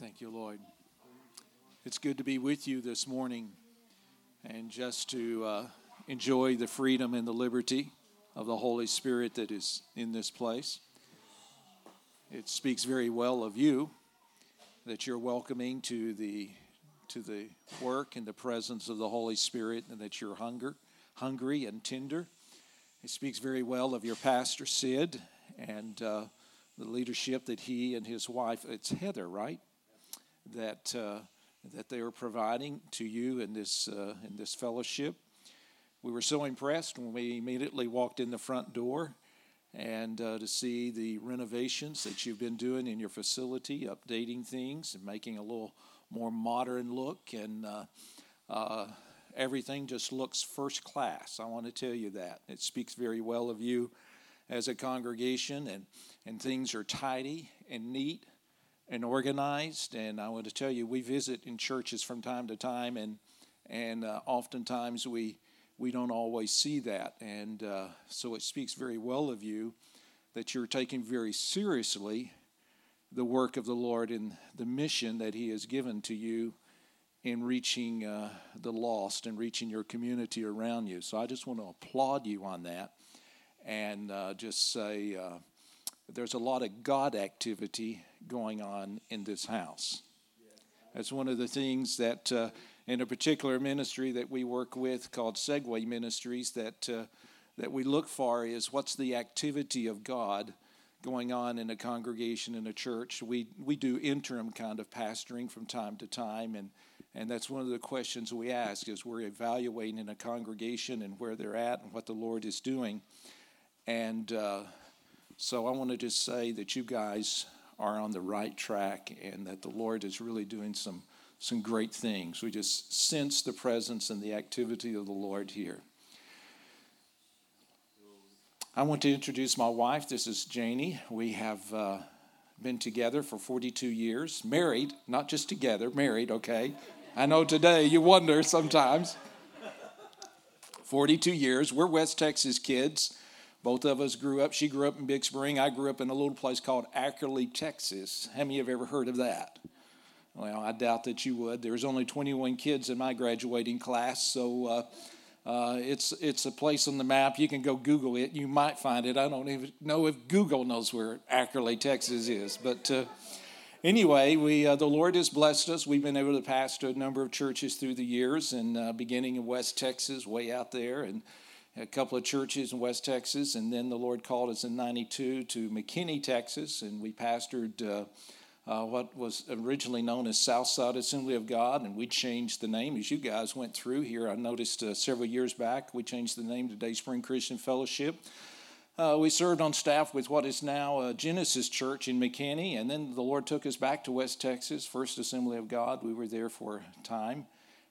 Thank you, Lord. It's good to be with you this morning and just to uh, enjoy the freedom and the liberty of the Holy Spirit that is in this place. It speaks very well of you that you're welcoming to the to the work and the presence of the Holy Spirit and that you're hunger, hungry and tender. It speaks very well of your pastor Sid and uh, the leadership that he and his wife, it's Heather, right? That uh, that they are providing to you in this uh, in this fellowship. We were so impressed when we immediately walked in the front door and uh, to see the renovations that you've been doing in your facility, updating things and making a little more modern look, and uh, uh, everything just looks first class. I want to tell you that. It speaks very well of you as a congregation, and, and things are tidy and neat and organized. And I want to tell you, we visit in churches from time to time, and and uh, oftentimes we we don't always see that. And uh, so it speaks very well of you that you're taking very seriously the work of the Lord and the mission that He has given to you in reaching uh, the lost and reaching your community around you. So I just want to applaud you on that and uh, just say uh, there's a lot of God activity going on in this house. That's one of the things that, uh, in a particular ministry that we work with called Segway Ministries, that, uh, that we look for is what's the activity of God going on in a congregation in a church. We, we do interim kind of pastoring from time to time, and, and that's one of the questions we ask is we're evaluating in a congregation and where they're at and what the Lord is doing. And uh, so I want to just say that you guys are on the right track and that the Lord is really doing some, some great things. We just sense the presence and the activity of the Lord here. I want to introduce my wife. This is Janie. We have uh, been together for 42 years, married, not just together, married, okay? I know today you wonder sometimes. 42 years. We're West Texas kids. Both of us grew up. She grew up in Big Spring. I grew up in a little place called Ackerly, Texas. How many have ever heard of that? Well, I doubt that you would. There's only 21 kids in my graduating class, so uh, uh, it's it's a place on the map. You can go Google it. You might find it. I don't even know if Google knows where Ackerly, Texas is, but. Uh, anyway, we uh, the Lord has blessed us. We've been able to pastor a number of churches through the years, and uh, beginning in West Texas, way out there, and a couple of churches in West Texas, and then the Lord called us in '92 to McKinney, Texas, and we pastored uh, uh, what was originally known as Southside Assembly of God, and we changed the name as you guys went through here. I noticed uh, several years back we changed the name to Dayspring Christian Fellowship. Uh, we served on staff with what is now Genesis Church in McKinney, and then the Lord took us back to West Texas, First Assembly of God. We were there for a time,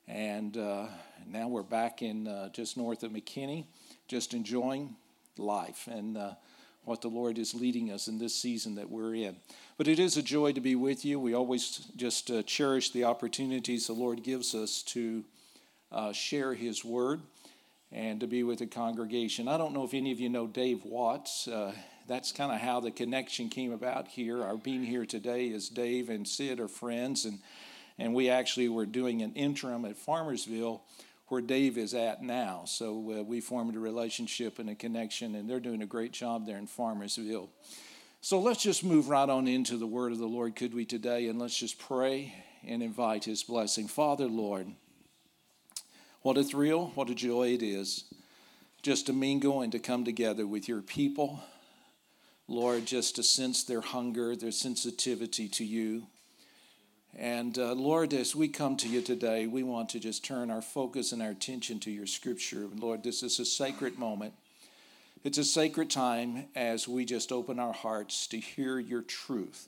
and uh, now we're back in uh, just north of McKinney just enjoying life and uh, what the Lord is leading us in this season that we're in. But it is a joy to be with you. We always just uh, cherish the opportunities the Lord gives us to uh, share His word and to be with the congregation. I don't know if any of you know Dave Watts. Uh, that's kind of how the connection came about here. Our being here today is Dave and Sid are friends, and and we actually were doing an interim at Farmersville where Dave is at now. So uh, we formed a relationship and a connection, and they're doing a great job there in Farmersville. So let's just move right on into the word of the Lord, could we, today? And let's just pray and invite his blessing. Father, Lord, what a thrill, what a joy it is just to mingle and to come together with your people. Lord, just to sense their hunger, their sensitivity to you. And uh, Lord, as we come to you today, we want to just turn our focus and our attention to your scripture. Lord, this is a sacred moment. It's a sacred time as we just open our hearts to hear your truth.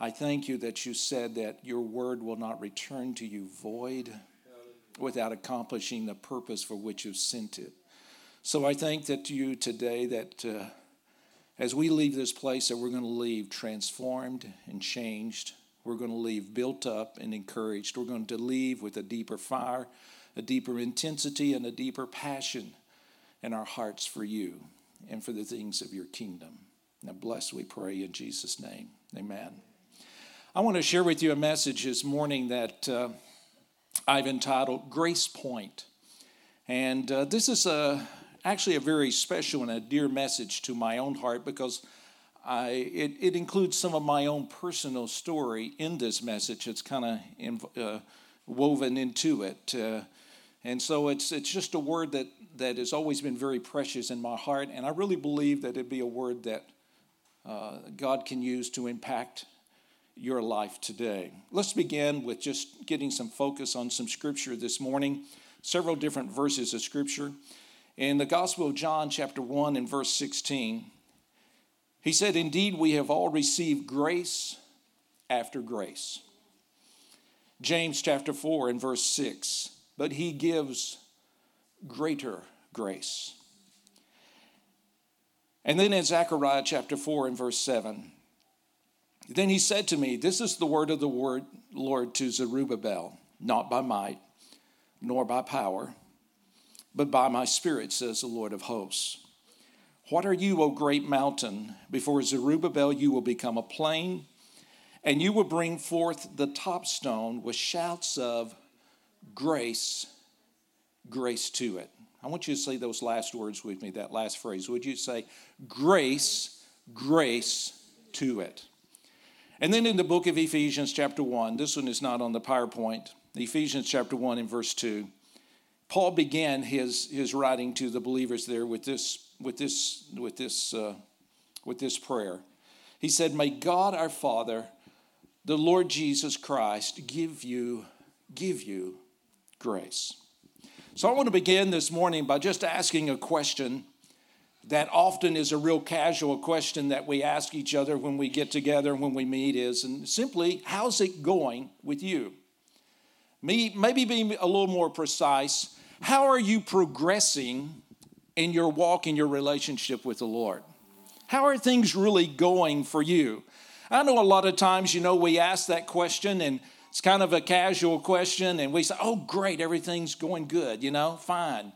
I thank you that you said that your word will not return to you void without accomplishing the purpose for which you sent it. So I thank that to you today that uh, as we leave this place that we're going to leave transformed and changed we're going to leave built up and encouraged. We're going to leave with a deeper fire, a deeper intensity, and a deeper passion in our hearts for you and for the things of your kingdom. Now, bless, we pray in Jesus' name. Amen. I want to share with you a message this morning that uh, I've entitled Grace Point. And uh, this is a, actually a very special and a dear message to my own heart because I, it, it includes some of my own personal story in this message. It's kind of uh, woven into it. Uh, and so it's, it's just a word that, that has always been very precious in my heart. And I really believe that it'd be a word that uh, God can use to impact your life today. Let's begin with just getting some focus on some scripture this morning, several different verses of scripture. In the Gospel of John, chapter 1, and verse 16, he said, Indeed, we have all received grace after grace. James chapter 4 and verse 6, but he gives greater grace. And then in Zechariah chapter 4 and verse 7, then he said to me, This is the word of the word, Lord to Zerubbabel, not by might, nor by power, but by my spirit, says the Lord of hosts. What are you, O great mountain? Before Zerubbabel, you will become a plain, and you will bring forth the top stone with shouts of grace, grace to it. I want you to say those last words with me, that last phrase. Would you say, grace, grace to it? And then in the book of Ephesians, chapter 1, this one is not on the PowerPoint, Ephesians chapter 1 and verse 2, Paul began his, his writing to the believers there with this, with this, with this, uh, with this prayer. He said, May God our Father, the Lord Jesus Christ, give you, give you grace. So I want to begin this morning by just asking a question that often is a real casual question that we ask each other when we get together when we meet is and simply how's it going with you me maybe being a little more precise how are you progressing in your walk in your relationship with the lord? How are things really going for you? I know a lot of times you know we ask that question and it's kind of a casual question and we say oh great everything's going good you know fine.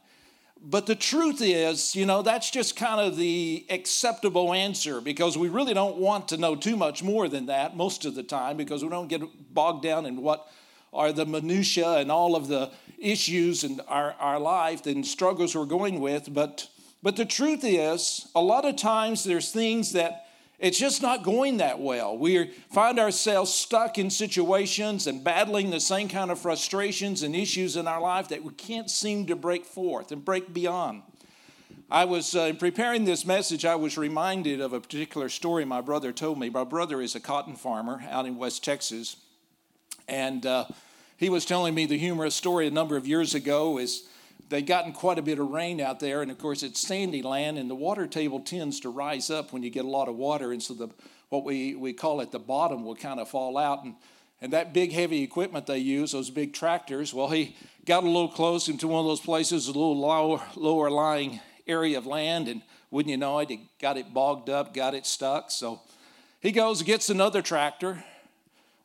But the truth is, you know, that's just kind of the acceptable answer because we really don't want to know too much more than that most of the time because we don't get bogged down in what are the minutiae and all of the issues in our, our life and struggles we're going with. But, but the truth is, a lot of times there's things that it's just not going that well. We find ourselves stuck in situations and battling the same kind of frustrations and issues in our life that we can't seem to break forth and break beyond. I was uh, preparing this message, I was reminded of a particular story my brother told me. My brother is a cotton farmer out in West Texas, and uh, he was telling me the humorous story a number of years ago is they'd gotten quite a bit of rain out there, and of course it's sandy land, and the water table tends to rise up when you get a lot of water, and so the what we, we call it the bottom will kind of fall out, and and that big heavy equipment they use, those big tractors, well, he got a little close into one of those places, a little lower, lower lying area of land, and wouldn't you know it, he got it bogged up, got it stuck. So he goes, gets another tractor,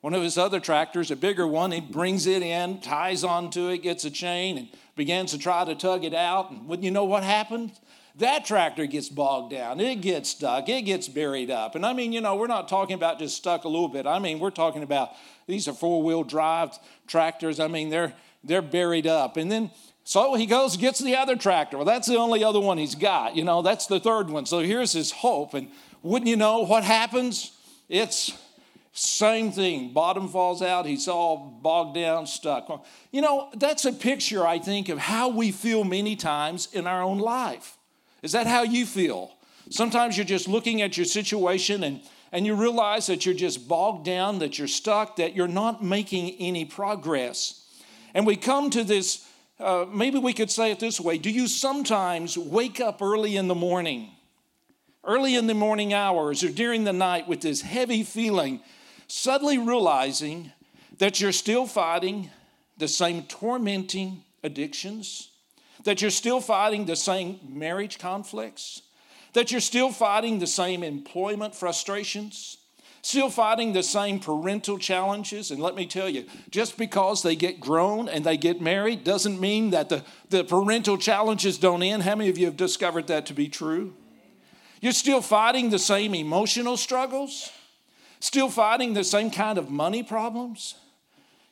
one of his other tractors, a bigger one, he brings it in, ties onto it, gets a chain, and begins to try to tug it out. And wouldn't you know what happens? That tractor gets bogged down. It gets stuck. It gets buried up. And I mean, you know, we're not talking about just stuck a little bit. I mean, we're talking about these are four wheel drive tractors. I mean, they're they're buried up. And then so he goes gets the other tractor. Well, that's the only other one he's got. You know, that's the third one. So here's his hope. And wouldn't you know what happens? It's same thing. Bottom falls out. He's all bogged down, stuck. You know, that's a picture, I think, of how we feel many times in our own life. Is that how you feel? Sometimes you're just looking at your situation and, and you realize that you're just bogged down, that you're stuck, that you're not making any progress. And we come to this, uh, maybe we could say it this way Do you sometimes wake up early in the morning, early in the morning hours, or during the night with this heavy feeling suddenly realizing that you're still fighting the same tormenting addictions, that you're still fighting the same marriage conflicts, that you're still fighting the same employment frustrations, still fighting the same parental challenges. And let me tell you, just because they get grown and they get married doesn't mean that the, the parental challenges don't end. How many of you have discovered that to be true? You're still fighting the same emotional struggles still fighting the same kind of money problems?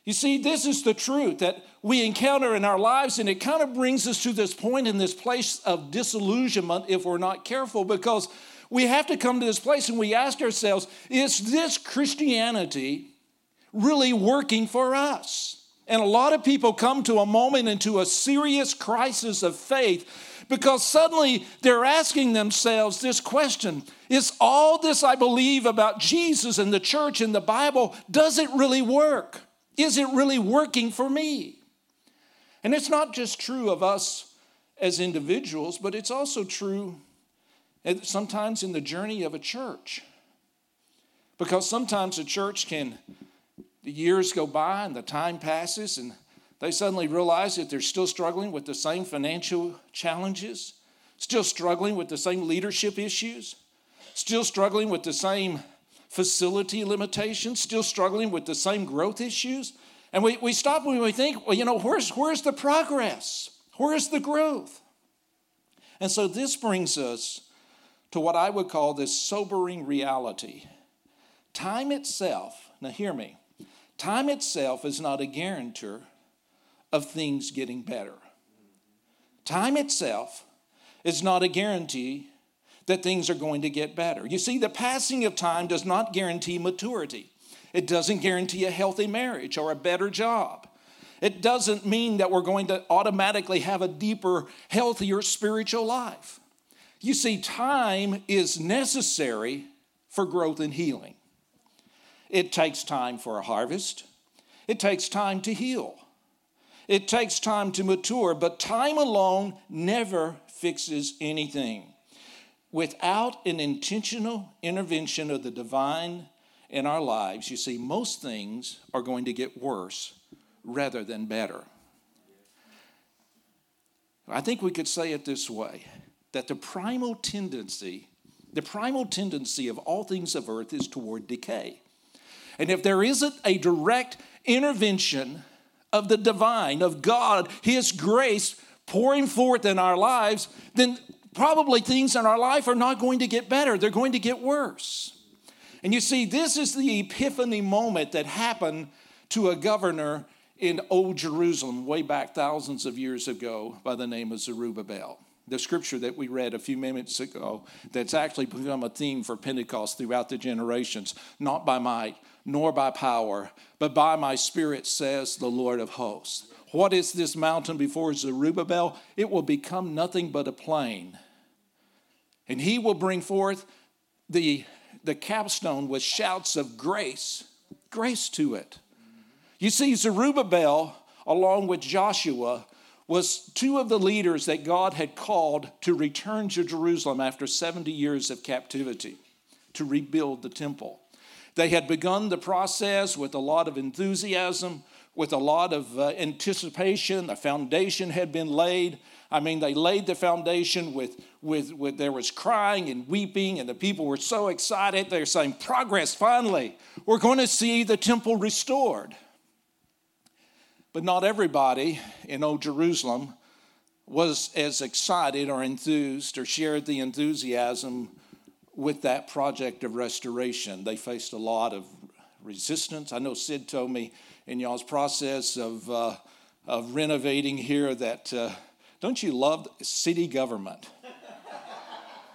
You see, this is the truth that we encounter in our lives, and it kind of brings us to this point in this place of disillusionment if we're not careful, because we have to come to this place and we ask ourselves is this Christianity really working for us? And a lot of people come to a moment into a serious crisis of faith because suddenly they're asking themselves this question Is all this I believe about Jesus and the church and the Bible, does it really work? Is it really working for me? And it's not just true of us as individuals, but it's also true sometimes in the journey of a church. Because sometimes a church can, the years go by and the time passes, and they suddenly realize that they're still struggling with the same financial challenges, still struggling with the same leadership issues, still struggling with the same facility limitations, still struggling with the same growth issues. And we, we stop when we think, well, you know, where's, where's the progress? Where's the growth? And so this brings us to what I would call this sobering reality. Time itself, now hear me, time itself is not a guarantor of things getting better. Time itself is not a guarantee that things are going to get better. You see, the passing of time does not guarantee maturity, it doesn't guarantee a healthy marriage or a better job. It doesn't mean that we're going to automatically have a deeper, healthier spiritual life. You see, time is necessary for growth and healing. It takes time for a harvest, it takes time to heal, it takes time to mature, but time alone never fixes anything without an intentional intervention of the divine in our lives, you see, most things are going to get worse rather than better. I think we could say it this way that the primal tendency, the primal tendency of all things of earth is toward decay. And if there isn't a direct intervention of the divine, of God, His grace pouring forth in our lives, then probably things in our life are not going to get better, they're going to get worse. And you see, this is the epiphany moment that happened to a governor in Old Jerusalem way back thousands of years ago by the name of Zerubbabel. The scripture that we read a few minutes ago, that's actually become a theme for Pentecost throughout the generations. Not by might, nor by power, but by my spirit, says the Lord of hosts. What is this mountain before Zerubbabel? It will become nothing but a plain. And he will bring forth the, the capstone with shouts of grace, grace to it. You see, Zerubbabel, along with Joshua, was two of the leaders that God had called to return to Jerusalem after 70 years of captivity to rebuild the temple. They had begun the process with a lot of enthusiasm, with a lot of uh, anticipation. The foundation had been laid. I mean, they laid the foundation with, with, with, there was crying and weeping, and the people were so excited. They're saying, Progress, finally. We're going to see the temple restored. But not everybody in Old Jerusalem was as excited or enthused or shared the enthusiasm with that project of restoration. They faced a lot of resistance. I know Sid told me in y'all's process of, uh, of renovating here that uh, don't you love city government?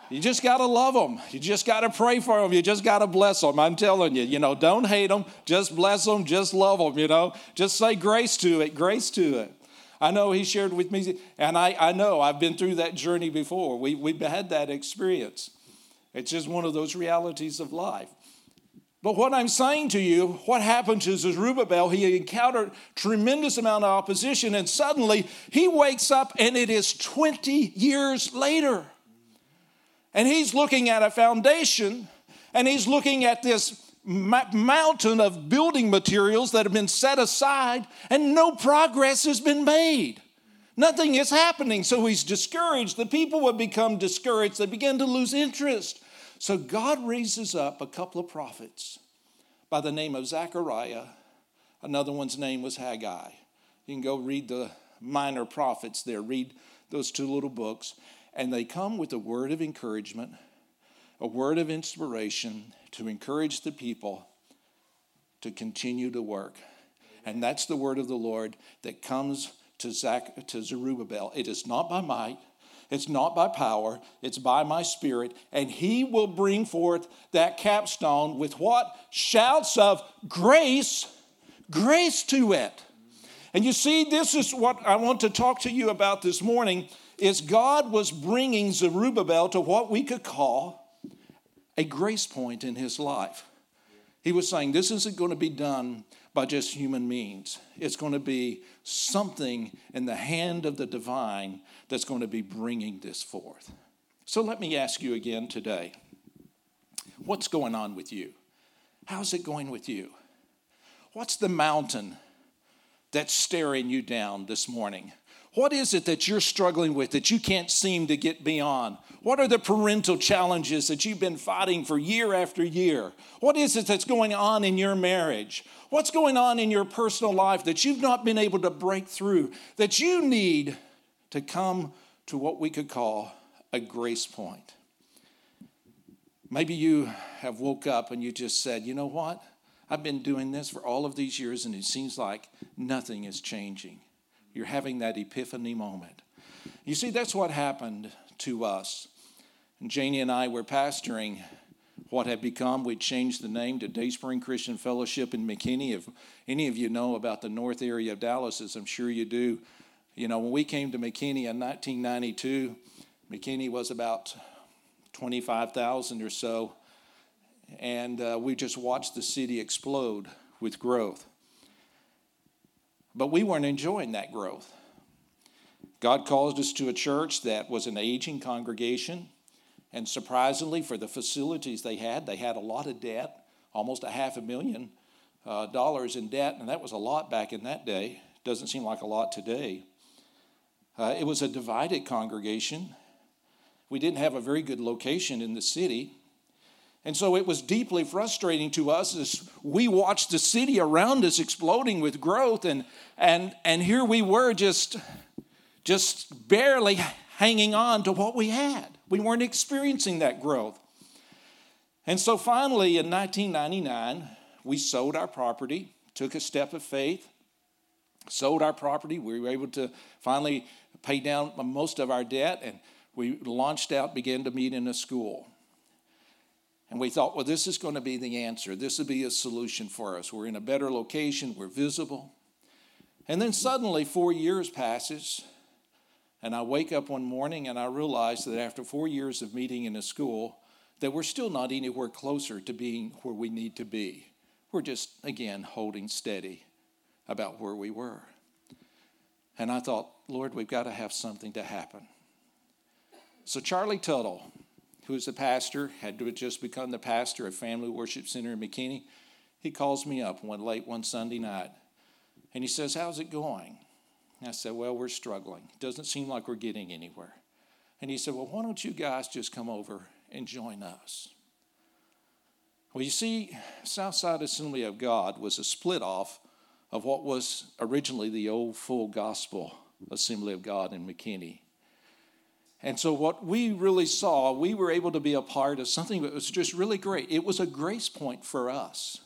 You just got to love them. You just got to pray for them. You just got to bless them. I'm telling you, you know, don't hate them. Just bless them. Just love them, you know. Just say grace to it, grace to it. I know he shared with me, and I, I know I've been through that journey before. We, we've had that experience. It's just one of those realities of life. But what I'm saying to you, what happened to Zerubbabel, he encountered tremendous amount of opposition, and suddenly he wakes up, and it is 20 years later. And he's looking at a foundation, and he's looking at this mountain of building materials that have been set aside, and no progress has been made. Nothing is happening. So he's discouraged. The people would become discouraged. They begin to lose interest. So God raises up a couple of prophets by the name of Zechariah. Another one's name was Haggai. You can go read the minor prophets there, read those two little books. And they come with a word of encouragement, a word of inspiration to encourage the people to continue to work. And that's the word of the Lord that comes to, Zach, to Zerubbabel. It is not by might, it's not by power, it's by my spirit. And he will bring forth that capstone with what? Shouts of grace, grace to it. And you see, this is what I want to talk to you about this morning is God was bringing Zerubbabel to what we could call a grace point in his life. He was saying, This isn't going to be done by just human means. It's going to be something in the hand of the divine that's going to be bringing this forth. So let me ask you again today what's going on with you? How's it going with you? What's the mountain that's staring you down this morning? What is it that you're struggling with that you can't seem to get beyond? What are the parental challenges that you've been fighting for year after year? What is it that's going on in your marriage? What's going on in your personal life that you've not been able to break through, that you need to come to what we could call a grace point? Maybe you have woke up and you just said, you know what? I've been doing this for all of these years and it seems like nothing is changing. You're having that epiphany moment. You see, that's what happened to us. And Janie and I were pastoring what had become, we changed the name to Dayspring Christian Fellowship in McKinney. If any of you know about the north area of Dallas, as I'm sure you do, you know, when we came to McKinney in 1992, McKinney was about 25,000 or so, and uh, we just watched the city explode with growth. But we weren't enjoying that growth. God called us to a church that was an aging congregation. And surprisingly, for the facilities they had, they had a lot of debt, almost a half a million uh, dollars in debt. And that was a lot back in that day. Doesn't seem like a lot today. Uh, it was a divided congregation. We didn't have a very good location in the city. And so it was deeply frustrating to us as we watched the city around us exploding with growth, and, and, and here we were just, just barely hanging on to what we had. We weren't experiencing that growth. And so finally, in 1999, we sold our property, took a step of faith, sold our property. We were able to finally pay down most of our debt, and we launched out, began to meet in a school. And we thought, well, this is going to be the answer. This will be a solution for us. We're in a better location, we're visible. And then suddenly, four years passes, and I wake up one morning and I realize that after four years of meeting in a school, that we're still not anywhere closer to being where we need to be. We're just, again, holding steady about where we were. And I thought, Lord, we've got to have something to happen. So Charlie Tuttle, who is the pastor, had just become the pastor of Family Worship Center in McKinney, he calls me up one late one Sunday night and he says, How's it going? And I said, Well, we're struggling. It doesn't seem like we're getting anywhere. And he said, Well, why don't you guys just come over and join us? Well, you see, Southside Assembly of God was a split off of what was originally the old full gospel Assembly of God in McKinney. And so, what we really saw, we were able to be a part of something that was just really great. It was a grace point for us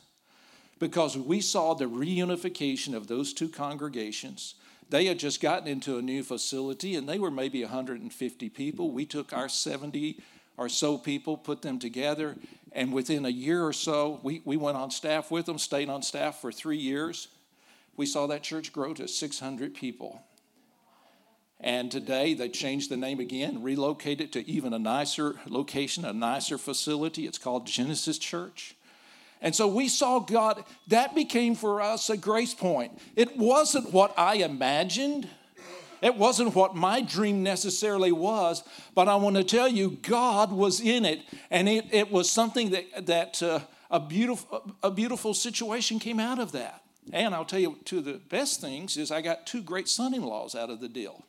because we saw the reunification of those two congregations. They had just gotten into a new facility and they were maybe 150 people. We took our 70 or so people, put them together, and within a year or so, we, we went on staff with them, stayed on staff for three years. We saw that church grow to 600 people. And today they changed the name again, relocated to even a nicer location, a nicer facility. It's called Genesis Church. And so we saw God, that became for us a grace point. It wasn't what I imagined, it wasn't what my dream necessarily was, but I want to tell you, God was in it. And it, it was something that, that uh, a, beautiful, a beautiful situation came out of that. And I'll tell you, two of the best things is I got two great son in laws out of the deal.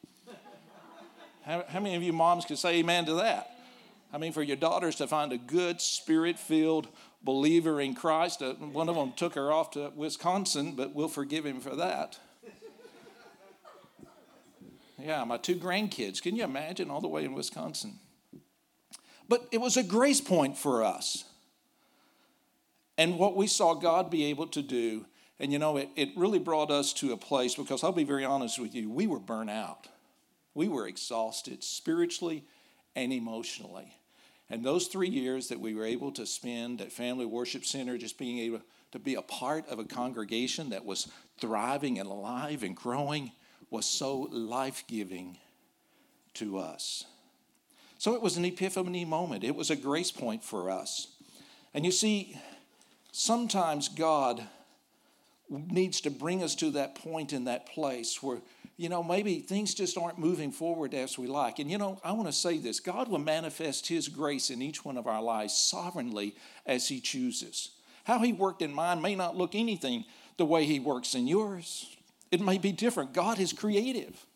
How, how many of you moms can say amen to that? I mean, for your daughters to find a good, spirit filled believer in Christ. Uh, one of them took her off to Wisconsin, but we'll forgive him for that. Yeah, my two grandkids. Can you imagine all the way in Wisconsin? But it was a grace point for us. And what we saw God be able to do, and you know, it, it really brought us to a place because I'll be very honest with you, we were burnt out. We were exhausted spiritually and emotionally. And those three years that we were able to spend at Family Worship Center, just being able to be a part of a congregation that was thriving and alive and growing, was so life giving to us. So it was an epiphany moment, it was a grace point for us. And you see, sometimes God needs to bring us to that point in that place where, you know, maybe things just aren't moving forward as we like. And, you know, I want to say this God will manifest His grace in each one of our lives sovereignly as He chooses. How He worked in mine may not look anything the way He works in yours, it may be different. God is creative.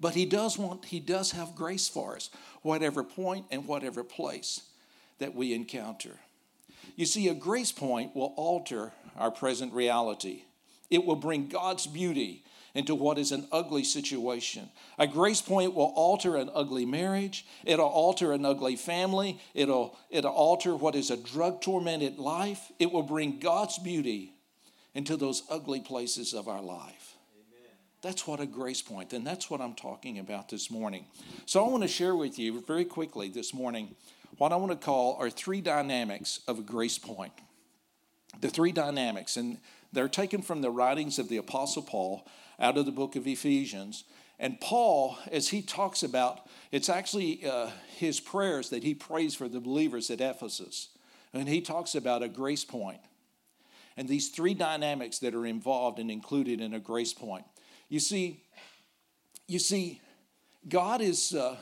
But He does want, He does have grace for us, whatever point and whatever place that we encounter. You see, a grace point will alter our present reality. It will bring God's beauty into what is an ugly situation. A grace point will alter an ugly marriage, it'll alter an ugly family, it'll, it'll alter what is a drug tormented life. It will bring God's beauty into those ugly places of our life. That's what a grace point, and that's what I'm talking about this morning. So I want to share with you very quickly this morning what I want to call are three dynamics of a grace point. The three dynamics, and they're taken from the writings of the Apostle Paul out of the book of Ephesians. And Paul, as he talks about, it's actually uh, his prayers that he prays for the believers at Ephesus. And he talks about a grace point and these three dynamics that are involved and included in a grace point. You see, you see, God is, uh,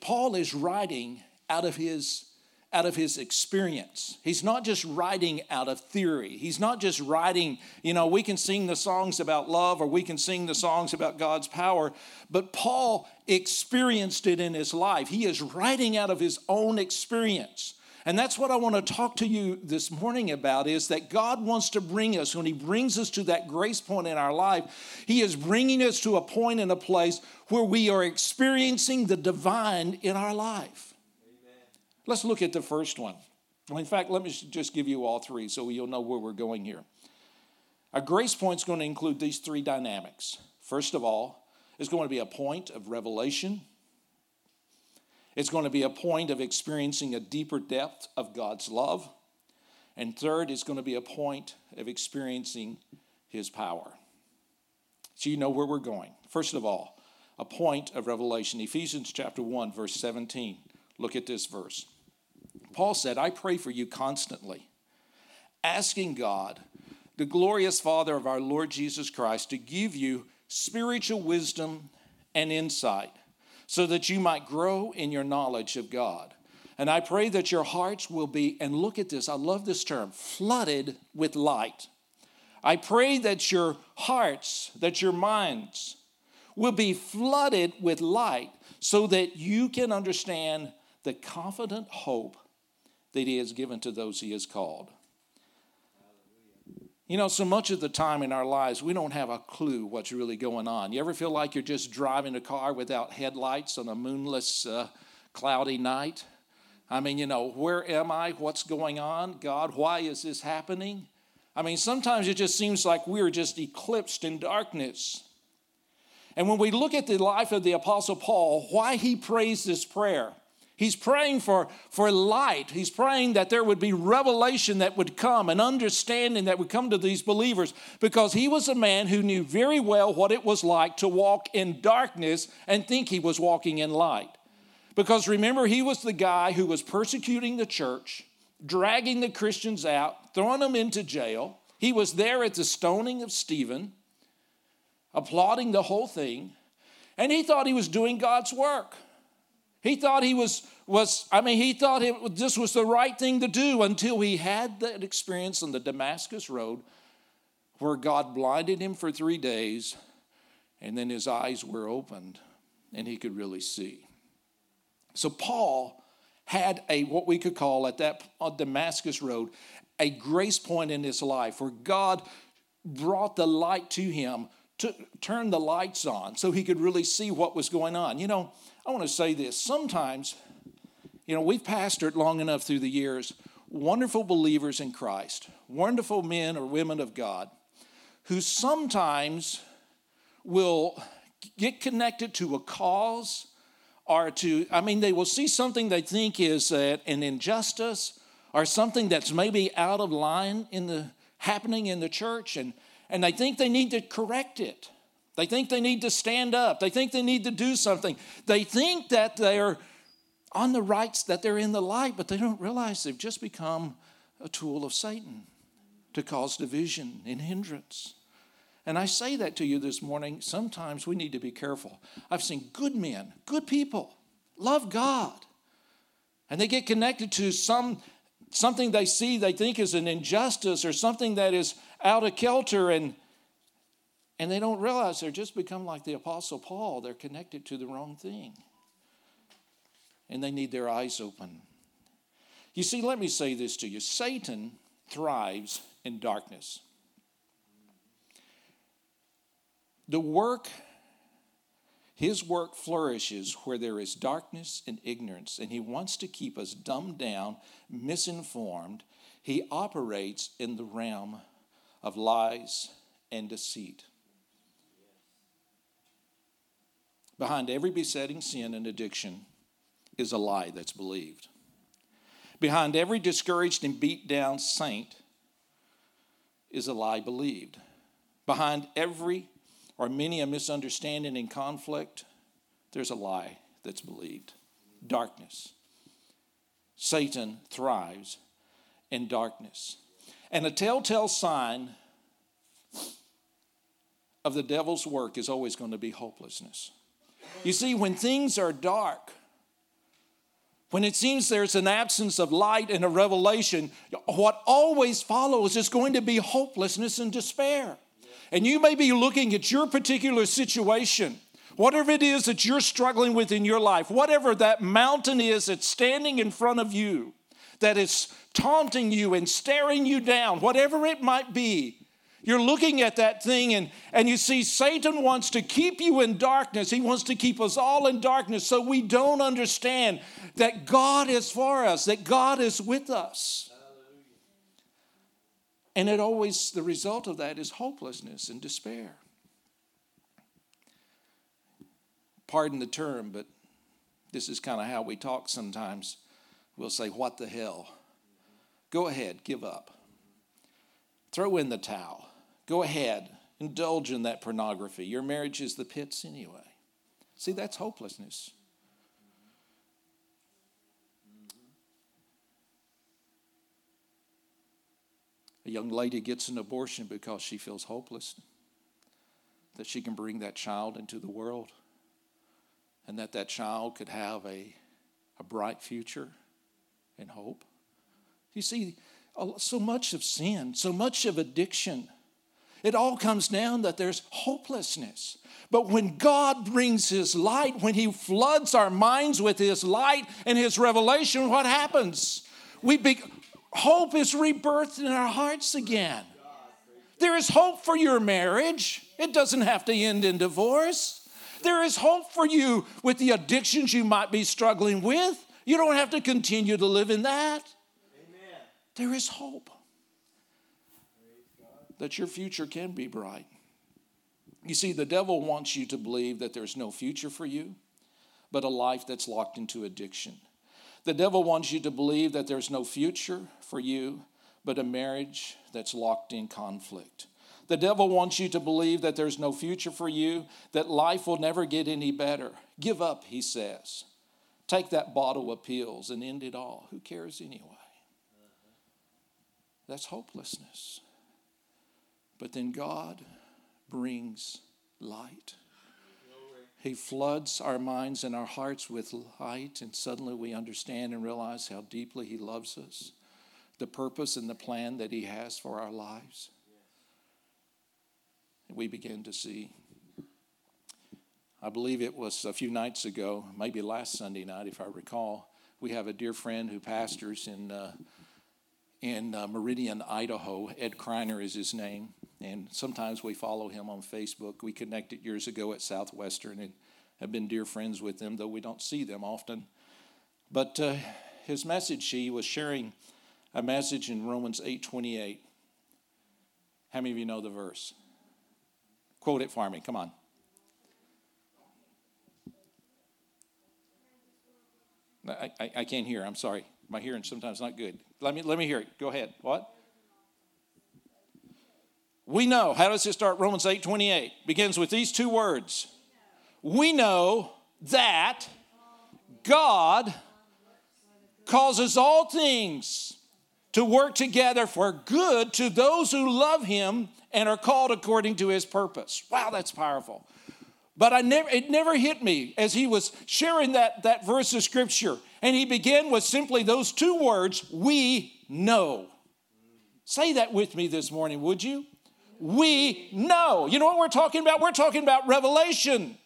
Paul is writing out of his out of his experience. He's not just writing out of theory. He's not just writing, you know, we can sing the songs about love or we can sing the songs about God's power, but Paul experienced it in his life. He is writing out of his own experience. And that's what I want to talk to you this morning about is that God wants to bring us, when He brings us to that grace point in our life, He is bringing us to a point in a place where we are experiencing the divine in our life. Let's look at the first one. In fact, let me just give you all three so you'll know where we're going here. A grace point is going to include these three dynamics. First of all, it's going to be a point of revelation. It's going to be a point of experiencing a deeper depth of God's love. And third, it's going to be a point of experiencing His power. So you know where we're going. First of all, a point of revelation. Ephesians chapter 1, verse 17. Look at this verse. Paul said, I pray for you constantly, asking God, the glorious Father of our Lord Jesus Christ, to give you spiritual wisdom and insight so that you might grow in your knowledge of God. And I pray that your hearts will be, and look at this, I love this term, flooded with light. I pray that your hearts, that your minds will be flooded with light so that you can understand the confident hope that He has given to those He has called. You know, so much of the time in our lives, we don't have a clue what's really going on. You ever feel like you're just driving a car without headlights on a moonless, uh, cloudy night? I mean, you know, where am I? What's going on? God, why is this happening? I mean, sometimes it just seems like we're just eclipsed in darkness. And when we look at the life of the Apostle Paul, why he prays this prayer, He's praying for, for light. He's praying that there would be revelation that would come, an understanding that would come to these believers, because he was a man who knew very well what it was like to walk in darkness and think he was walking in light. Because remember, he was the guy who was persecuting the church, dragging the Christians out, throwing them into jail. He was there at the stoning of Stephen, applauding the whole thing, and he thought he was doing God's work. He thought he was, was I mean, he thought it, this was the right thing to do until he had that experience on the Damascus Road where God blinded him for three days and then his eyes were opened and he could really see. So Paul had a what we could call at that Damascus Road a grace point in his life where God brought the light to him to turn the lights on so he could really see what was going on. You know, I want to say this. Sometimes, you know, we've pastored long enough through the years wonderful believers in Christ, wonderful men or women of God, who sometimes will get connected to a cause or to, I mean, they will see something they think is an injustice or something that's maybe out of line in the happening in the church, and, and they think they need to correct it. They think they need to stand up. They think they need to do something. They think that they're on the rights, that they're in the light, but they don't realize they've just become a tool of Satan to cause division and hindrance. And I say that to you this morning. Sometimes we need to be careful. I've seen good men, good people, love God, and they get connected to some something they see they think is an injustice or something that is out of kilter and and they don't realize they're just become like the apostle paul. They're connected to the wrong thing. And they need their eyes open. You see let me say this to you. Satan thrives in darkness. The work his work flourishes where there is darkness and ignorance, and he wants to keep us dumbed down, misinformed. He operates in the realm of lies and deceit. Behind every besetting sin and addiction is a lie that's believed. Behind every discouraged and beat down saint is a lie believed. Behind every or many a misunderstanding and conflict, there's a lie that's believed. Darkness. Satan thrives in darkness. And a telltale sign of the devil's work is always going to be hopelessness. You see, when things are dark, when it seems there's an absence of light and a revelation, what always follows is going to be hopelessness and despair. And you may be looking at your particular situation, whatever it is that you're struggling with in your life, whatever that mountain is that's standing in front of you, that is taunting you and staring you down, whatever it might be. You're looking at that thing, and, and you see Satan wants to keep you in darkness. He wants to keep us all in darkness so we don't understand that God is for us, that God is with us. And it always, the result of that is hopelessness and despair. Pardon the term, but this is kind of how we talk sometimes. We'll say, What the hell? Go ahead, give up. Throw in the towel. Go ahead, indulge in that pornography. Your marriage is the pits anyway. See, that's hopelessness. A young lady gets an abortion because she feels hopeless, that she can bring that child into the world, and that that child could have a, a bright future and hope. You see, so much of sin, so much of addiction, it all comes down that there's hopelessness. But when God brings His light, when He floods our minds with His light and His revelation, what happens? We be, hope is rebirthed in our hearts again. There is hope for your marriage. It doesn't have to end in divorce. There is hope for you with the addictions you might be struggling with. You don't have to continue to live in that. Amen. There is hope that your future can be bright. You see, the devil wants you to believe that there's no future for you, but a life that's locked into addiction. The devil wants you to believe that there's no future for you, but a marriage that's locked in conflict. The devil wants you to believe that there's no future for you, that life will never get any better. Give up, he says. Take that bottle of pills and end it all. Who cares anyway? That's hopelessness. But then God brings light. He floods our minds and our hearts with light, and suddenly we understand and realize how deeply He loves us, the purpose and the plan that He has for our lives. And we begin to see. I believe it was a few nights ago, maybe last Sunday night, if I recall. We have a dear friend who pastors in, uh, in uh, Meridian, Idaho. Ed Kreiner is his name and sometimes we follow him on Facebook. We connected years ago at Southwestern and have been dear friends with them, though we don't see them often. But uh, his message, he was sharing a message in Romans 8:28. How many of you know the verse? Quote it for me. Come on. I, I, I can't hear. I'm sorry. My hearing sometimes not good. Let me let me hear it. Go ahead. What? We know. How does it start? Romans 8 28 begins with these two words. We know that God causes all things to work together for good to those who love him and are called according to his purpose. Wow, that's powerful. But I never, it never hit me as he was sharing that, that verse of scripture. And he began with simply those two words, we know. Say that with me this morning, would you? We know. You know what we're talking about? We're talking about revelation.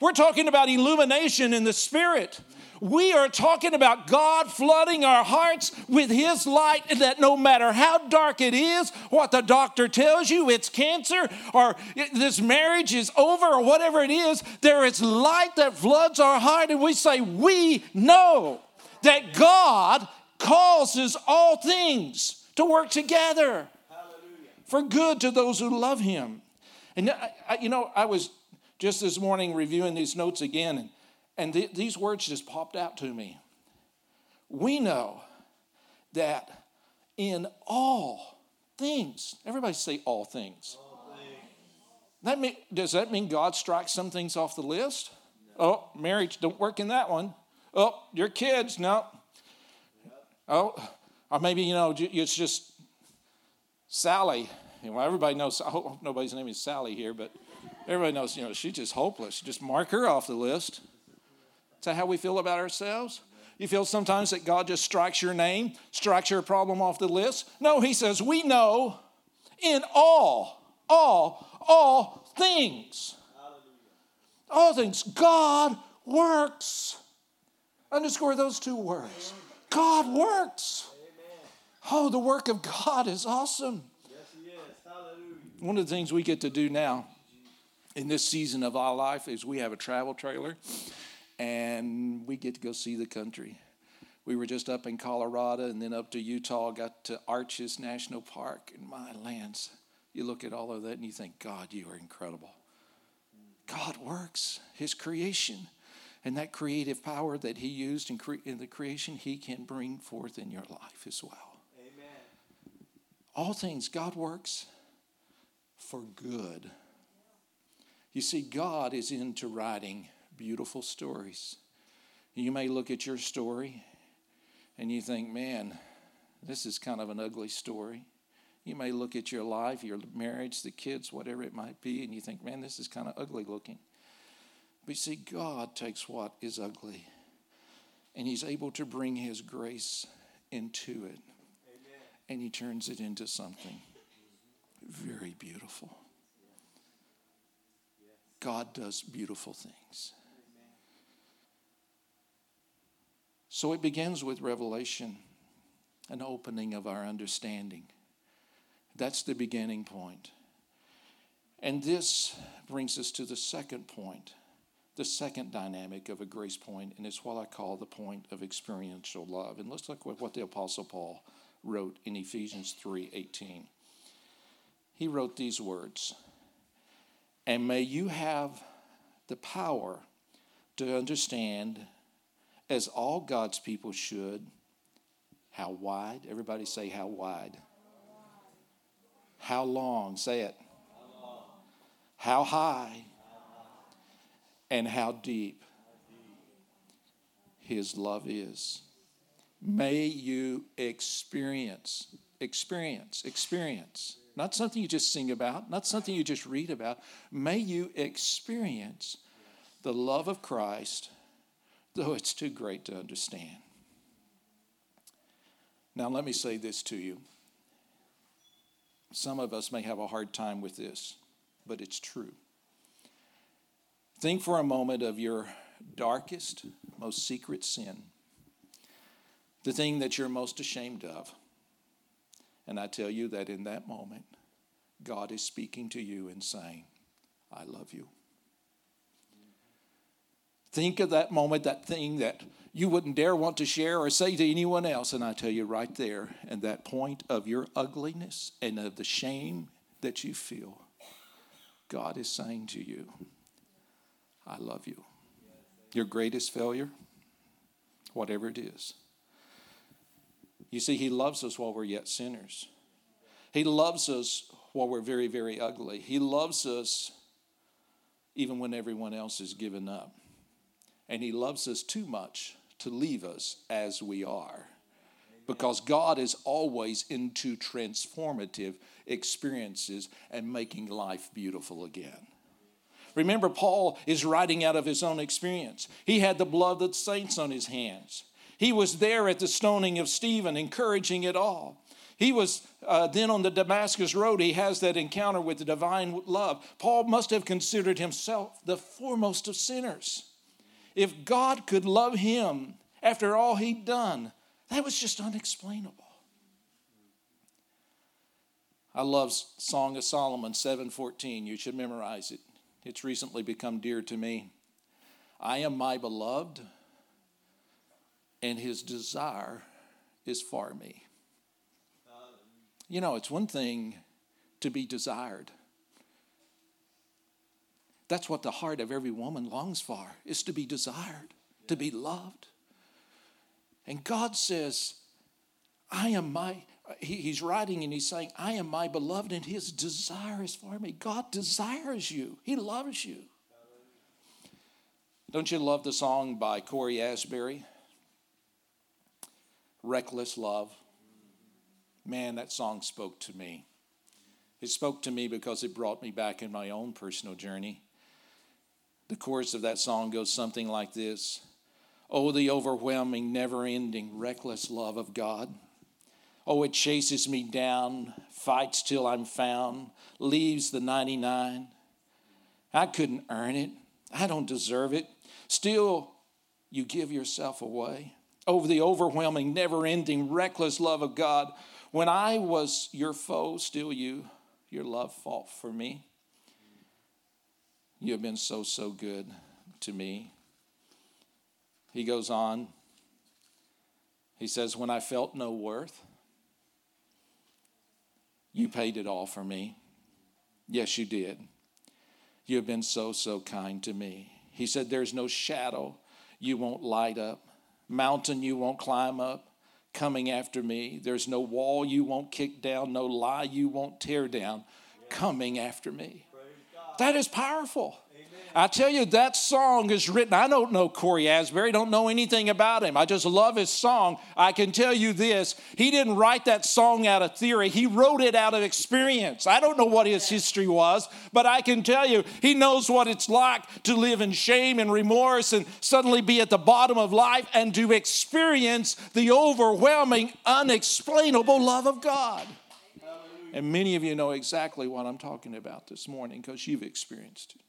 We're talking about illumination in the spirit. We are talking about God flooding our hearts with His light, that no matter how dark it is, what the doctor tells you, it's cancer, or this marriage is over, or whatever it is, there is light that floods our heart, and we say, We know that God causes all things to work together Hallelujah. for good to those who love Him. And, uh, I, you know, I was just this morning reviewing these notes again, and and th- these words just popped out to me. We know that in all things, everybody say all things. All things. That mean, does that mean God strikes some things off the list? No. Oh, marriage don't work in that one. Oh, your kids, no. Oh, or maybe, you know, it's just Sally. Well, everybody knows, I hope nobody's name is Sally here, but everybody knows, you know, she's just hopeless. Just mark her off the list. Is that how we feel about ourselves? You feel sometimes that God just strikes your name, strikes your problem off the list? No, He says, We know in all, all, all things. All things. God works. Underscore those two words. God works. Oh, the work of God is awesome. Yes, He is. One of the things we get to do now in this season of our life is we have a travel trailer and we get to go see the country. We were just up in Colorado and then up to Utah, got to Arches National Park, and my lands. You look at all of that and you think, God, you are incredible. God works, His creation, and that creative power that He used in, cre- in the creation, He can bring forth in your life as well. Amen. All things, God works for good. You see, God is into writing beautiful stories. You may look at your story and you think, man, this is kind of an ugly story. You may look at your life, your marriage, the kids, whatever it might be, and you think, man, this is kind of ugly looking. But you see, God takes what is ugly and He's able to bring His grace into it. Amen. And He turns it into something very beautiful. God does beautiful things. So it begins with revelation, an opening of our understanding. That's the beginning point. And this brings us to the second point, the second dynamic of a grace point, and it's what I call the point of experiential love. And let's look at what the Apostle Paul wrote in Ephesians 3:18. He wrote these words, and may you have the power to understand as all God's people should. How wide? Everybody say, How wide? How long? Say it. How high? And how deep His love is. May you experience, experience, experience. Not something you just sing about, not something you just read about. May you experience the love of Christ though it's too great to understand. Now, let me say this to you. Some of us may have a hard time with this, but it's true. Think for a moment of your darkest, most secret sin, the thing that you're most ashamed of. And I tell you that in that moment, God is speaking to you and saying, I love you. Think of that moment, that thing that you wouldn't dare want to share or say to anyone else. And I tell you right there, and that point of your ugliness and of the shame that you feel, God is saying to you, I love you. Your greatest failure, whatever it is. You see, He loves us while we're yet sinners. He loves us while we're very, very ugly. He loves us even when everyone else is given up. And He loves us too much to leave us as we are. Because God is always into transformative experiences and making life beautiful again. Remember, Paul is writing out of his own experience. He had the blood of the saints on his hands. He was there at the stoning of Stephen, encouraging it all. He was uh, then on the Damascus Road. He has that encounter with the divine love. Paul must have considered himself the foremost of sinners. If God could love him after all he'd done, that was just unexplainable. I love Song of Solomon 7:14. You should memorize it. It's recently become dear to me. I am my beloved, and his desire is for me. You know, it's one thing to be desired. That's what the heart of every woman longs for, is to be desired, to be loved. And God says, I am my, he, he's writing and he's saying, I am my beloved and his desire is for me. God desires you, he loves you. Don't you love the song by Cory Asbury? Reckless Love. Man, that song spoke to me. It spoke to me because it brought me back in my own personal journey. The chorus of that song goes something like this Oh, the overwhelming, never ending, reckless love of God. Oh, it chases me down, fights till I'm found, leaves the 99. I couldn't earn it, I don't deserve it. Still, you give yourself away over the overwhelming, never ending, reckless love of God. When I was your foe, still you, your love fought for me. You have been so, so good to me. He goes on. He says, When I felt no worth, you paid it all for me. Yes, you did. You have been so, so kind to me. He said, There's no shadow you won't light up, mountain you won't climb up coming after me. There's no wall you won't kick down, no lie you won't tear down coming after me. That is powerful. I tell you, that song is written. I don't know Cory Asbury, don't know anything about him. I just love his song. I can tell you this he didn't write that song out of theory, he wrote it out of experience. I don't know what his history was, but I can tell you, he knows what it's like to live in shame and remorse and suddenly be at the bottom of life and to experience the overwhelming, unexplainable love of God. And many of you know exactly what I'm talking about this morning because you've experienced it.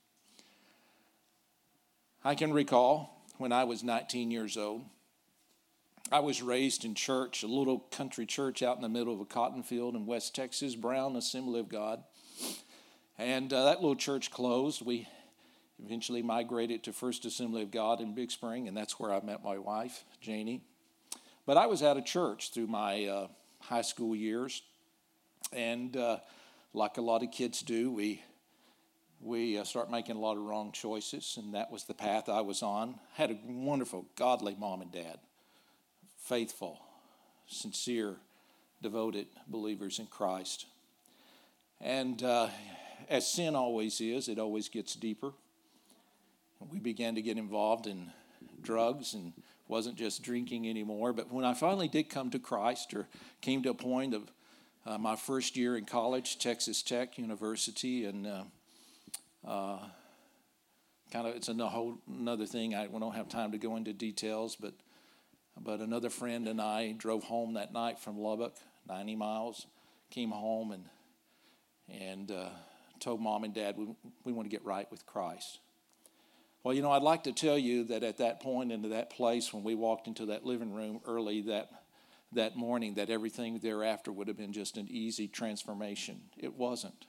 I can recall when I was 19 years old, I was raised in church, a little country church out in the middle of a cotton field in West Texas, Brown Assembly of God. And uh, that little church closed. We eventually migrated to First Assembly of God in Big Spring, and that's where I met my wife, Janie. But I was out of church through my uh, high school years. And uh, like a lot of kids do, we we uh, start making a lot of wrong choices, and that was the path I was on. Had a wonderful, godly mom and dad, faithful, sincere, devoted believers in Christ. And uh, as sin always is, it always gets deeper. We began to get involved in drugs and wasn't just drinking anymore. But when I finally did come to Christ or came to a point of uh, my first year in college, Texas Tech University, and uh, uh, kind of, it's a whole another thing. I we don't have time to go into details, but but another friend and I drove home that night from Lubbock, 90 miles. Came home and and uh, told mom and dad we we want to get right with Christ. Well, you know, I'd like to tell you that at that point, into that place, when we walked into that living room early that that morning, that everything thereafter would have been just an easy transformation. It wasn't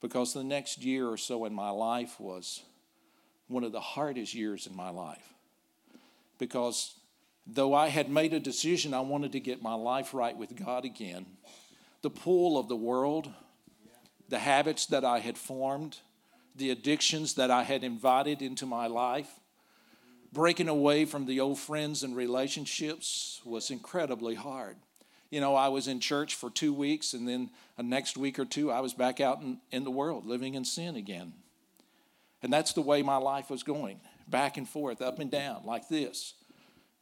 because the next year or so in my life was one of the hardest years in my life because though I had made a decision I wanted to get my life right with God again, the pull of the world, the habits that I had formed, the addictions that I had invited into my life, breaking away from the old friends and relationships was incredibly hard. You know, I was in church for two weeks, and then a next week or two, I was back out in, in the world living in sin again. And that's the way my life was going back and forth, up and down, like this.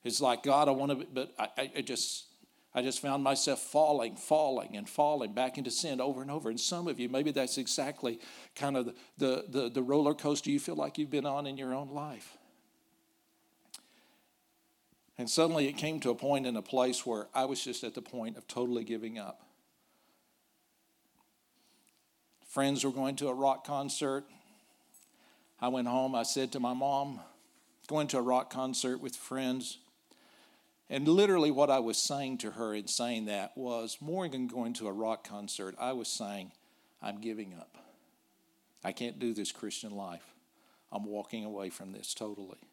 It's like, God, I want to, but I, I just, I just found myself falling, falling, and falling back into sin over and over. And some of you, maybe that's exactly kind of the, the, the roller coaster you feel like you've been on in your own life. And suddenly it came to a point in a place where I was just at the point of totally giving up. Friends were going to a rock concert. I went home. I said to my mom, going to a rock concert with friends. And literally, what I was saying to her in saying that was more than going to a rock concert, I was saying, I'm giving up. I can't do this Christian life. I'm walking away from this totally.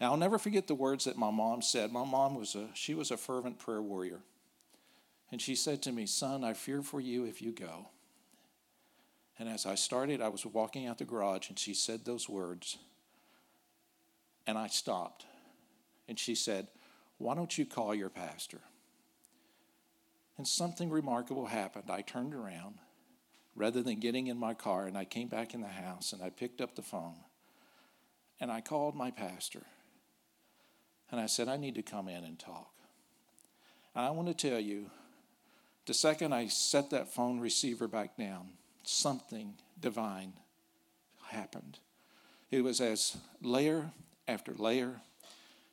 Now, I'll never forget the words that my mom said. My mom was a she was a fervent prayer warrior. And she said to me, "Son, I fear for you if you go." And as I started, I was walking out the garage and she said those words. And I stopped. And she said, why don't you call your pastor? And something remarkable happened. I turned around rather than getting in my car, and I came back in the house and I picked up the phone and I called my pastor. And I said, I need to come in and talk. And I want to tell you, the second I set that phone receiver back down, something divine happened. It was as layer after layer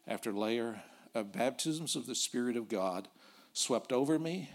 after layer of baptisms of the Spirit of God swept over me,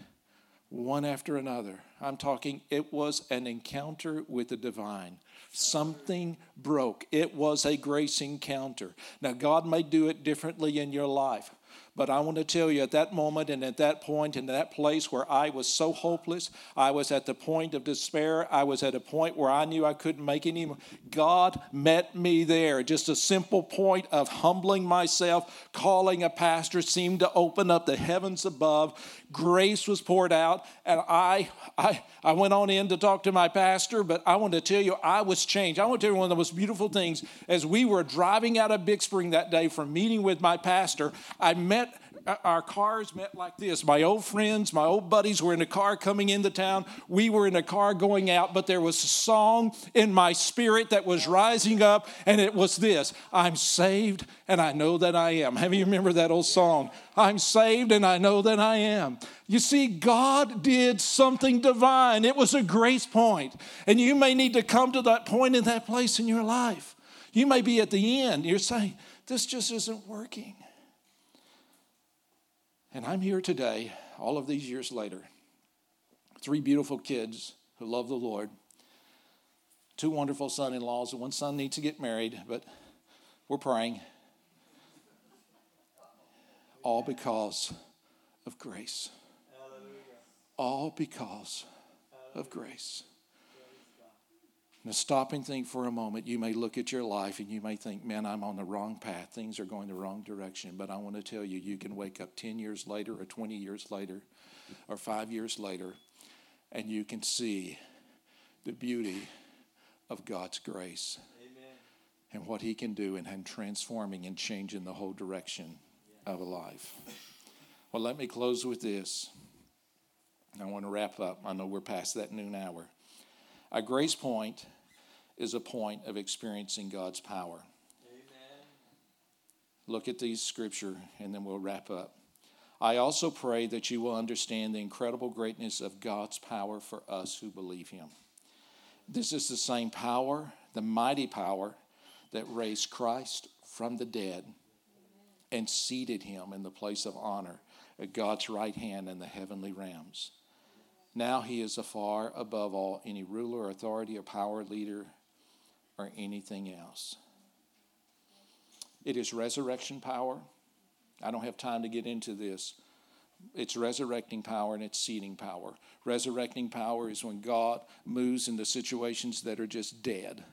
one after another. I'm talking, it was an encounter with the divine. Something broke. It was a grace encounter. Now, God may do it differently in your life. But I want to tell you at that moment and at that and that place where I was so hopeless, I was at the point of despair, I was at a point where I knew I couldn't make any more. God met me there. Just a simple point of humbling myself, calling a pastor seemed to open up the heavens above. Grace was poured out, and I, I, I went on in to talk to my pastor, but I want to tell you, I was changed. I want to tell you one of the most beautiful things as we were driving out of Big Spring that day from meeting with my pastor, I met Uh, our cars met like this. My old friends, my old buddies were in a car coming into town. We were in a car going out, but there was a song in my spirit that was rising up, and it was this I'm saved and I know that I am. Have you remember that old song? I'm saved and I know that I am. You see, God did something divine. It was a grace point. And you may need to come to that point in that place in your life. You may be at the end. You're saying, this just isn't working. And I'm here today, all of these years later. Three beautiful kids who love the Lord. Two wonderful son in laws. One son needs to get married, but we're praying. All because of grace. All because of grace. Now, stop and think for a moment. You may look at your life and you may think, man, I'm on the wrong path. Things are going the wrong direction. But I want to tell you, you can wake up 10 years later, or 20 years later, or five years later, and you can see the beauty of God's grace Amen. and what He can do in, in transforming and changing the whole direction yeah. of a life. Well, let me close with this. I want to wrap up. I know we're past that noon hour. A grace point is a point of experiencing God's power. Amen. Look at these scripture and then we'll wrap up. I also pray that you will understand the incredible greatness of God's power for us who believe Him. This is the same power, the mighty power that raised Christ from the dead and seated him in the place of honor at God's right hand in the heavenly realms. Now he is afar above all any ruler, authority, or power, leader, or anything else. It is resurrection power. I don't have time to get into this. It's resurrecting power and it's seating power. Resurrecting power is when God moves into situations that are just dead.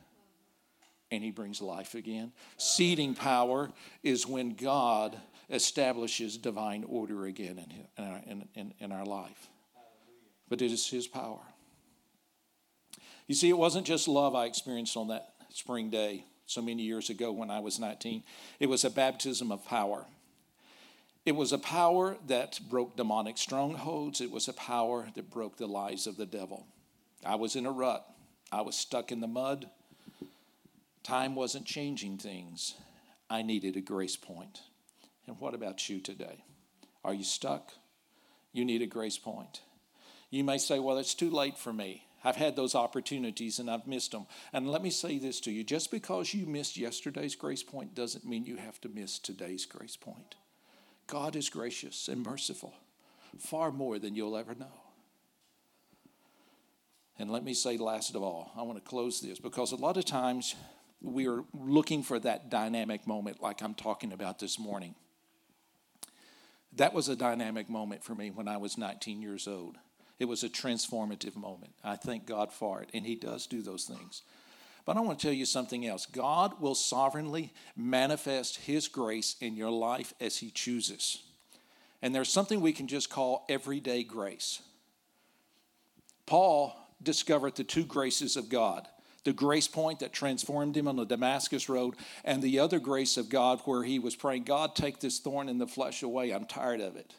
and he brings life again. Seating power is when God establishes divine order again in, our, in, in, in our life. But it is his power. You see, it wasn't just love I experienced on that spring day so many years ago when I was 19, it was a baptism of power. It was a power that broke demonic strongholds. It was a power that broke the lies of the devil. I was in a rut. I was stuck in the mud. Time wasn't changing things. I needed a grace point. And what about you today? Are you stuck? You need a grace point. You may say, Well, it's too late for me. I've had those opportunities and I've missed them. And let me say this to you just because you missed yesterday's grace point doesn't mean you have to miss today's grace point. God is gracious and merciful, far more than you'll ever know. And let me say, last of all, I want to close this because a lot of times we are looking for that dynamic moment, like I'm talking about this morning. That was a dynamic moment for me when I was 19 years old. It was a transformative moment. I thank God for it, and He does do those things. But I want to tell you something else. God will sovereignly manifest His grace in your life as He chooses. And there's something we can just call everyday grace. Paul discovered the two graces of God the grace point that transformed him on the Damascus road, and the other grace of God where he was praying, God, take this thorn in the flesh away. I'm tired of it.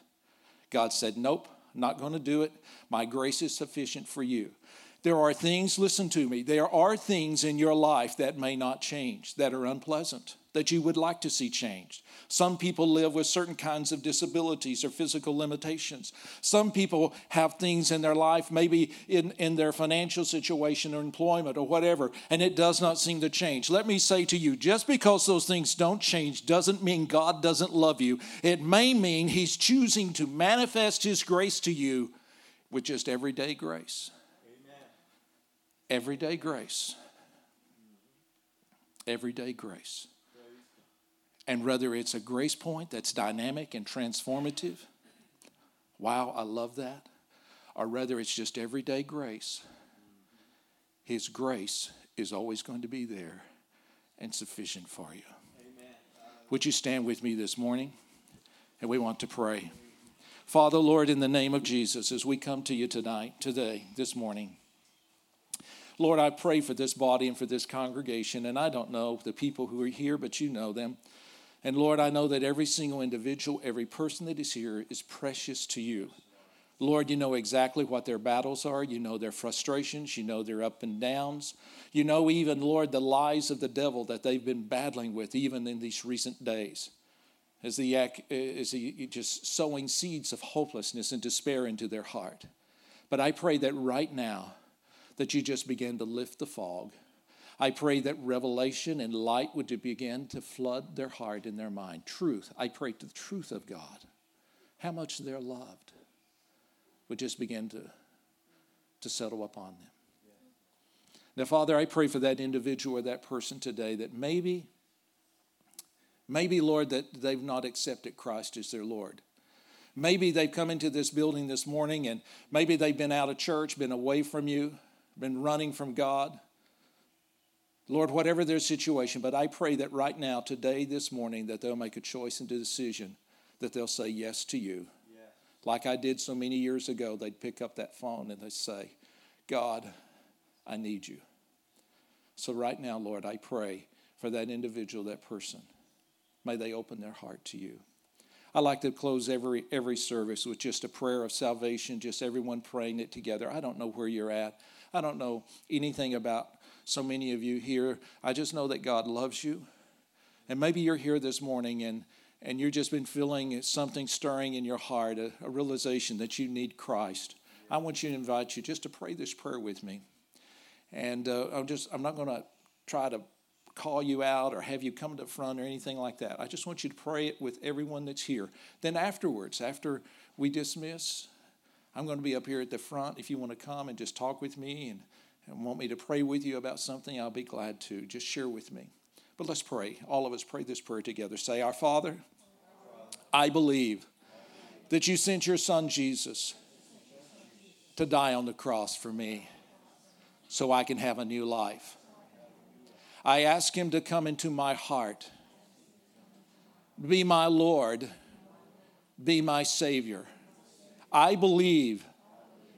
God said, Nope, not going to do it. My grace is sufficient for you. There are things, listen to me, there are things in your life that may not change, that are unpleasant, that you would like to see changed. Some people live with certain kinds of disabilities or physical limitations. Some people have things in their life, maybe in, in their financial situation or employment or whatever, and it does not seem to change. Let me say to you just because those things don't change doesn't mean God doesn't love you. It may mean He's choosing to manifest His grace to you with just everyday grace. Everyday grace. Everyday grace. And whether it's a grace point that's dynamic and transformative, wow, I love that, or whether it's just everyday grace, His grace is always going to be there and sufficient for you. Amen. Would you stand with me this morning? And we want to pray. Father, Lord, in the name of Jesus, as we come to you tonight, today, this morning, Lord, I pray for this body and for this congregation. And I don't know the people who are here, but you know them. And Lord, I know that every single individual, every person that is here is precious to you. Lord, you know exactly what their battles are. You know their frustrations. You know their up and downs. You know, even, Lord, the lies of the devil that they've been battling with, even in these recent days. As he, as he just sowing seeds of hopelessness and despair into their heart. But I pray that right now, that you just begin to lift the fog. I pray that revelation and light would begin to flood their heart and their mind. Truth. I pray to the truth of God. How much they're loved would just begin to, to settle upon them. Now, Father, I pray for that individual or that person today that maybe, maybe, Lord, that they've not accepted Christ as their Lord. Maybe they've come into this building this morning and maybe they've been out of church, been away from you been running from God. Lord, whatever their situation, but I pray that right now, today, this morning, that they'll make a choice and a decision that they'll say yes to you. Yes. Like I did so many years ago, they'd pick up that phone and they'd say, God, I need you. So, right now, Lord, I pray for that individual, that person. May they open their heart to you. I like to close every every service with just a prayer of salvation, just everyone praying it together. I don't know where you're at. I don't know anything about so many of you here. I just know that God loves you. And maybe you're here this morning and, and you've just been feeling something stirring in your heart, a, a realization that you need Christ. I want you to invite you just to pray this prayer with me. And uh, I'm just, I'm not going to try to call you out or have you come to the front or anything like that. I just want you to pray it with everyone that's here. Then afterwards, after we dismiss, I'm going to be up here at the front. If you want to come and just talk with me and, and want me to pray with you about something, I'll be glad to. Just share with me. But let's pray. All of us pray this prayer together. Say, Our Father, I believe that you sent your Son Jesus to die on the cross for me so I can have a new life. I ask him to come into my heart, be my Lord, be my Savior. I believe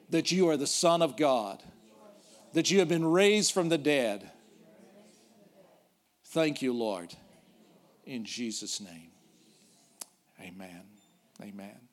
that you are the Son of God, that you have been raised from the dead. Thank you, Lord. In Jesus' name, amen. Amen.